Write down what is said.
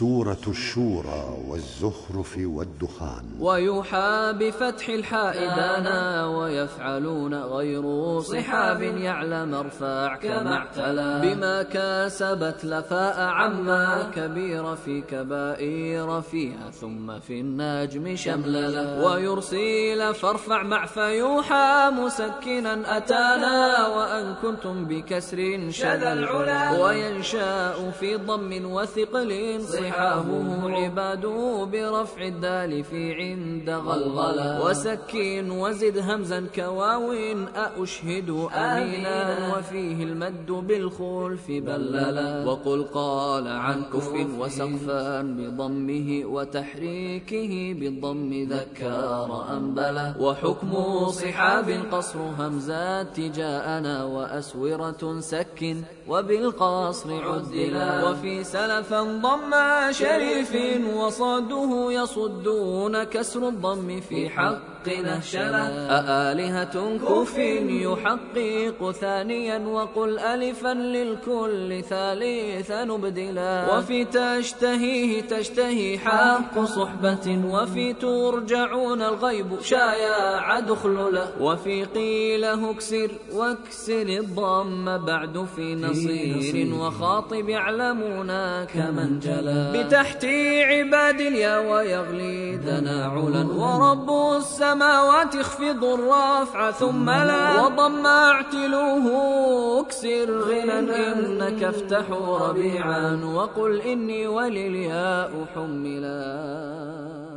سورة الشورى والزخرف والدخان. ويوحى بفتح الحاء دانا ويفعلون غير صحاب يعلم ارفع كما اعتلى. بما كسبت لفاء عما كبير في كبائر فيها ثم في النجم شمللا ويرسل فارفع مع فيوحى مسكنا أتانا وأن كنتم بكسر شذا العلا. وينشاء في ضم وثقل صحابه عباد برفع الدال في عند غلغلا وسكين وزد همزا كواوين أأشهد أمينا. وفيه المد بالخلف بللا وقل قال عن كف وسقفا بضمه وتحريكه بالضم ذكر أنبلا وحكم صحاب قصر همزات جاءنا وأسورة سك. وبالقصر عدلا. وفي سلفا شريف وصده يصدون كسر الضم في حق نهشلا أآلهة كف يحقق ثانيا وقل ألفا للكل ثالثا نبدلا وفي تشتهيه تشتهي حق صحبة وفي ترجعون الغيب شايع دخللا وفي قيل اكسر واكسر الضم بعد في نصير. وخاطب يعلمون كمن جلا. بتحت عباد اليا ويغلي تناعلا ورب السماوات اخفض الرافع ثم لا وضم اعتلوه اكسر غنى إنك افتحوا ربيعا وقل إني وللياء حملا